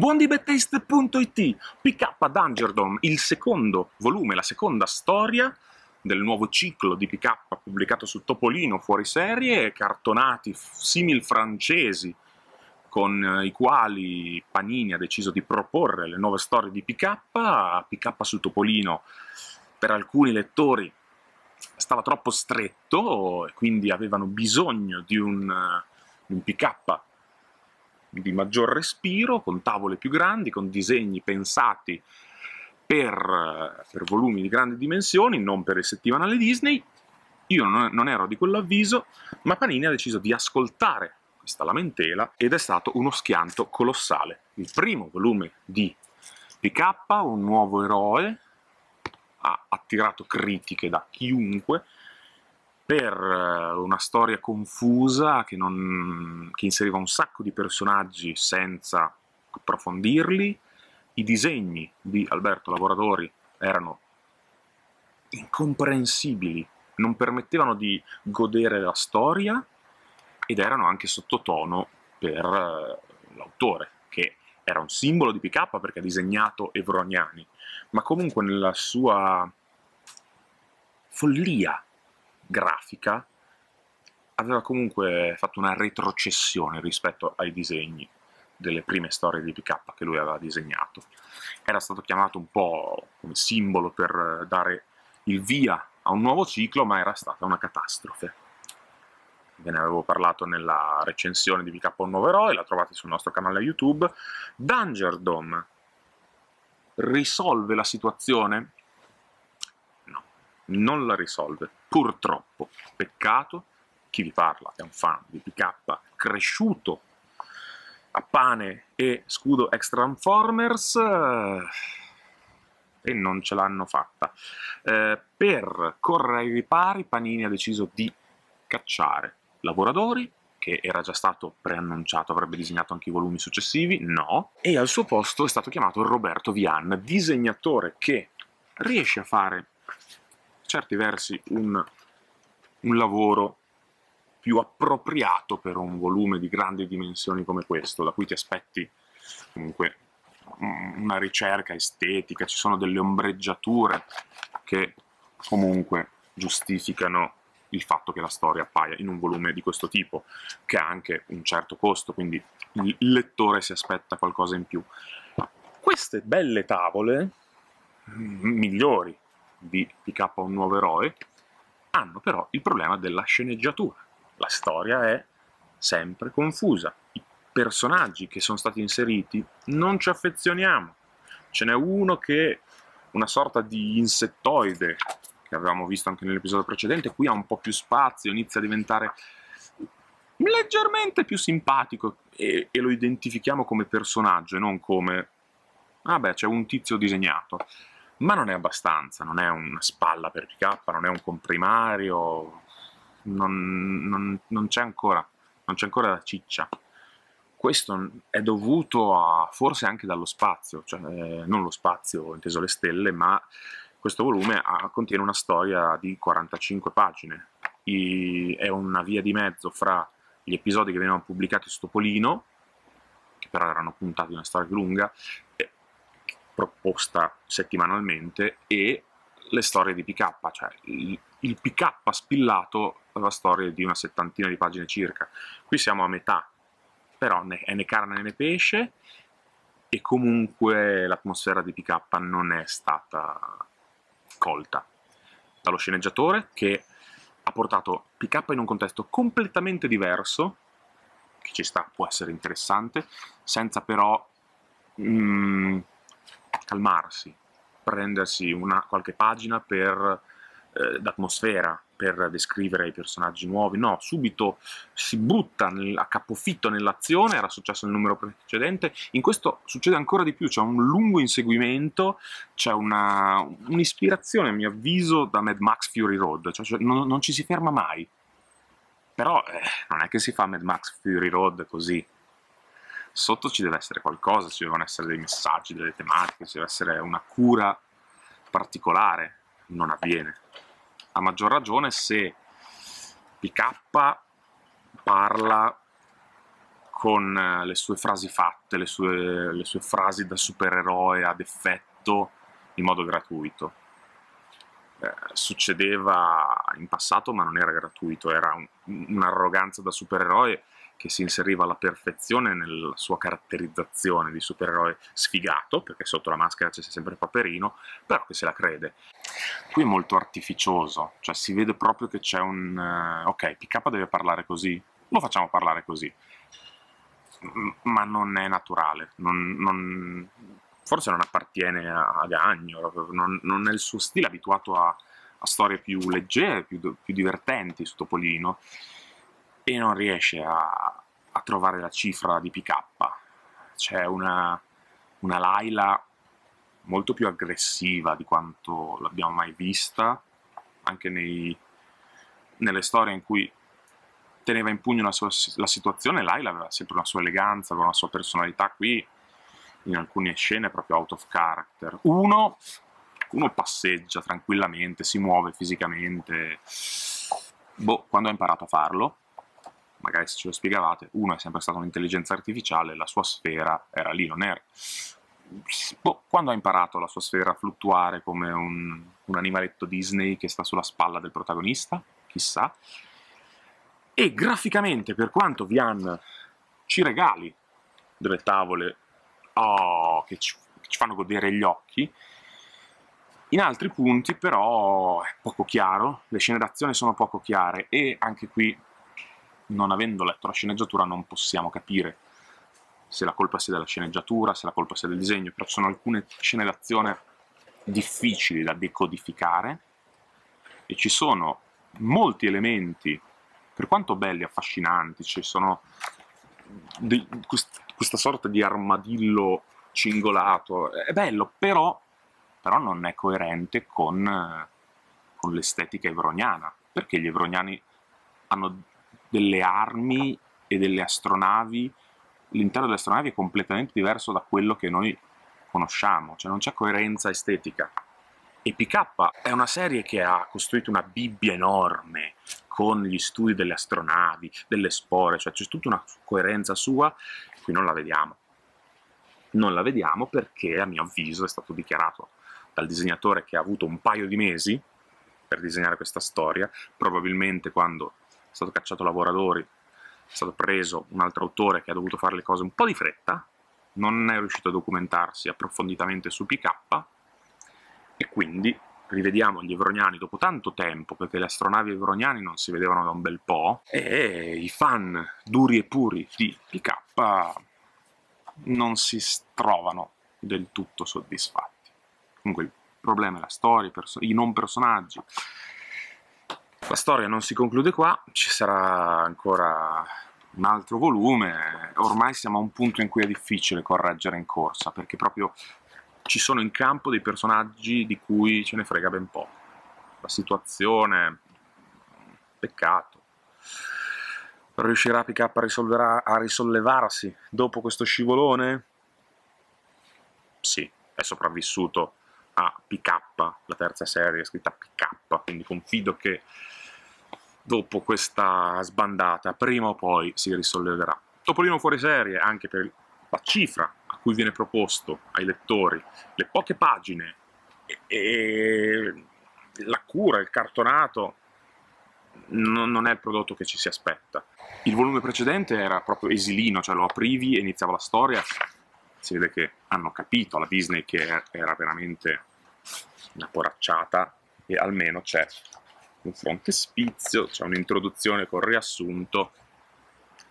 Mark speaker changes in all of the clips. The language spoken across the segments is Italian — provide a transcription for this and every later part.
Speaker 1: Buondibetaste.it PK Dungerdom, il secondo volume, la seconda storia del nuovo ciclo di PK pubblicato su Topolino fuori serie, cartonati simil francesi con eh, i quali Panini ha deciso di proporre le nuove storie di PK, PK su Topolino per alcuni lettori stava troppo stretto e quindi avevano bisogno di un, un PK di maggior respiro, con tavole più grandi, con disegni pensati per, per volumi di grandi dimensioni, non per il settimanale Disney. Io non, non ero di quell'avviso, ma Panini ha deciso di ascoltare questa lamentela ed è stato uno schianto colossale. Il primo volume di PK, un nuovo eroe, ha attirato critiche da chiunque, per eh, una storia confusa che, non, che inseriva un sacco di personaggi senza approfondirli, i disegni di Alberto Lavoratori erano incomprensibili, non permettevano di godere la storia ed erano anche sottotono per uh, l'autore, che era un simbolo di PK perché ha disegnato Evroniani, ma comunque nella sua follia grafica aveva comunque fatto una retrocessione rispetto ai disegni delle prime storie di PK che lui aveva disegnato. Era stato chiamato un po' come simbolo per dare il via a un nuovo ciclo, ma era stata una catastrofe. Ve ne avevo parlato nella recensione di PK Un nuovo eroe, la trovate sul nostro canale YouTube. Dungerdom risolve la situazione? No, non la risolve Purtroppo, peccato, chi vi parla è un fan di PK cresciuto a pane e scudo Extra Transformers eh, e non ce l'hanno fatta. Eh, per correre ai ripari Panini ha deciso di cacciare lavoratori che era già stato preannunciato, avrebbe disegnato anche i volumi successivi, no, e al suo posto è stato chiamato Roberto Vian, disegnatore che riesce a fare certi versi un, un lavoro più appropriato per un volume di grandi dimensioni come questo, da cui ti aspetti comunque una ricerca estetica, ci sono delle ombreggiature che comunque giustificano il fatto che la storia appaia in un volume di questo tipo, che ha anche un certo costo, quindi il lettore si aspetta qualcosa in più. Queste belle tavole, migliori di PK Un Nuovo Eroe, hanno però il problema della sceneggiatura. La storia è sempre confusa. I personaggi che sono stati inseriti non ci affezioniamo. Ce n'è uno che una sorta di insettoide, che avevamo visto anche nell'episodio precedente, qui ha un po' più spazio, inizia a diventare leggermente più simpatico e, e lo identifichiamo come personaggio e non come... Ah beh, c'è un tizio disegnato ma non è abbastanza, non è una spalla per PK, non è un comprimario, non, non, non c'è ancora, non c'è ancora la ciccia. Questo è dovuto a, forse anche dallo spazio, cioè eh, non lo spazio inteso le stelle, ma questo volume ha, contiene una storia di 45 pagine. I, è una via di mezzo fra gli episodi che venivano pubblicati su Topolino, che però erano puntati una storia più lunga, e proposta settimanalmente e le storie di PK, cioè il, il PK spillato la storia di una settantina di pagine circa. Qui siamo a metà, però né, è né carne né pesce e comunque l'atmosfera di PK non è stata colta dallo sceneggiatore che ha portato PK in un contesto completamente diverso, che ci sta, può essere interessante, senza però mm, calmarsi, prendersi una, qualche pagina per eh, d'atmosfera per descrivere i personaggi nuovi, no, subito si butta nel, a capofitto nell'azione, era successo nel numero precedente, in questo succede ancora di più, c'è un lungo inseguimento, c'è un'ispirazione a mio avviso da Mad Max Fury Road, cioè, cioè non, non, ci si ferma mai, però eh, non è che si fa Mad Max Fury Road così, sotto ci deve essere qualcosa, ci devono essere dei messaggi, delle tematiche, ci deve essere una cura particolare, non avviene. A maggior ragione se PK parla con eh, le sue frasi fatte, le sue, le sue frasi da supereroe ad effetto in modo gratuito. Eh, succedeva in passato, ma non era gratuito, era un, un'arroganza da supereroe che si inseriva alla perfezione nella sua caratterizzazione di supereroe sfigato, perché sotto la maschera c'è sempre Paperino, però che se la crede. Qui è molto artificioso, cioè si vede proprio che c'è un... Uh, ok, PK deve parlare così, lo facciamo parlare così, ma non è naturale, non, non, forse non appartiene a, Gagno, non, non, è il suo stile abituato a, a storie più leggere, più, più, divertenti su Topolino, e non riesce a, a trovare la cifra di PK. C'è una, una Laila molto più aggressiva di quanto l'abbiamo mai vista, anche nei, nelle storie in cui teneva in pugno la, sua, la situazione, Laila aveva sempre una sua eleganza, aveva una sua personalità qui, in alcune scene proprio out of character. Uno, uno passeggia tranquillamente, si muove fisicamente, boh, quando ha imparato a farlo, magari se ce lo spiegavate, uno è sempre stato un'intelligenza artificiale, la sua sfera era lì, non era... Boh, quando ha imparato la sua sfera a fluttuare come un, un animaletto Disney che sta sulla spalla del protagonista, chissà, e graficamente, per quanto Vian ci regali delle tavole oh, che, ci, che ci fanno godere gli occhi, in altri punti però è poco chiaro, le scene d'azione sono poco chiare e anche qui, non avendo letto la sceneggiatura, non possiamo capire se la colpa sia della sceneggiatura, se la colpa sia del disegno, però ci sono alcune scene d'azione difficili da decodificare e ci sono molti elementi per quanto belli, affascinanti, ci sono di, quest, questa sorta di armadillo cingolato, è bello, però, però non è coerente con, con l'estetica evroniana, perché gli evroniani hanno delle armi e delle astronavi, l'interno delle astronavi è completamente diverso da quello che noi conosciamo, cioè non c'è coerenza estetica. E PK è una serie che ha costruito una Bibbia enorme con gli studi delle astronavi, delle spore, cioè c'è tutta una coerenza sua, qui non la vediamo. Non la vediamo perché, a mio avviso, è stato dichiarato dal disegnatore che ha avuto un paio di mesi per disegnare questa storia, probabilmente quando è stato cacciato lavoratori, è stato preso un altro autore che ha dovuto fare le cose un po' di fretta, non è riuscito a documentarsi approfonditamente su PK, e quindi rivediamo gli evroniani dopo tanto tempo, perché le astronavi evroniane non si vedevano da un bel po', e i fan duri e puri di PK non si trovano del tutto soddisfatti. Comunque il problema è la storia, i non personaggi. La storia non si conclude qua, ci sarà ancora un altro volume, ormai siamo a un punto in cui è difficile correggere in corsa, perché proprio ci sono in campo dei personaggi di cui ce ne frega ben poco. La situazione, peccato. Riuscirà PK a, a risollevarsi dopo questo scivolone? Sì, è sopravvissuto a PK, la terza serie scritta PK, quindi confido che dopo questa sbandata, prima o poi si risolleverà. Topolino fuori serie, anche per la cifra cui viene proposto ai lettori, le poche pagine e, e la cura, il cartonato, non, non, è il prodotto che ci si aspetta. Il volume precedente era proprio esilino, cioè lo aprivi e iniziava la storia, si vede che hanno capito la Disney che era veramente una poracciata e almeno c'è un frontespizio, c'è un'introduzione con riassunto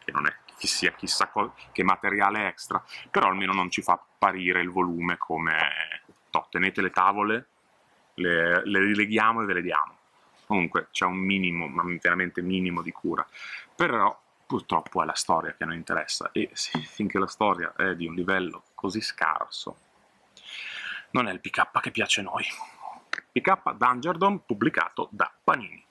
Speaker 1: che non è che sia chissà che materiale extra, però almeno non ci fa apparire il volume come to, tenete le tavole, le, le rileghiamo e ve le diamo. Comunque c'è un minimo, ma veramente minimo di cura. Però purtroppo è la storia che non interessa e sì, finché la storia è di un livello così scarso, non è il PK che piace a noi. PK Dungerdom pubblicato da Panini.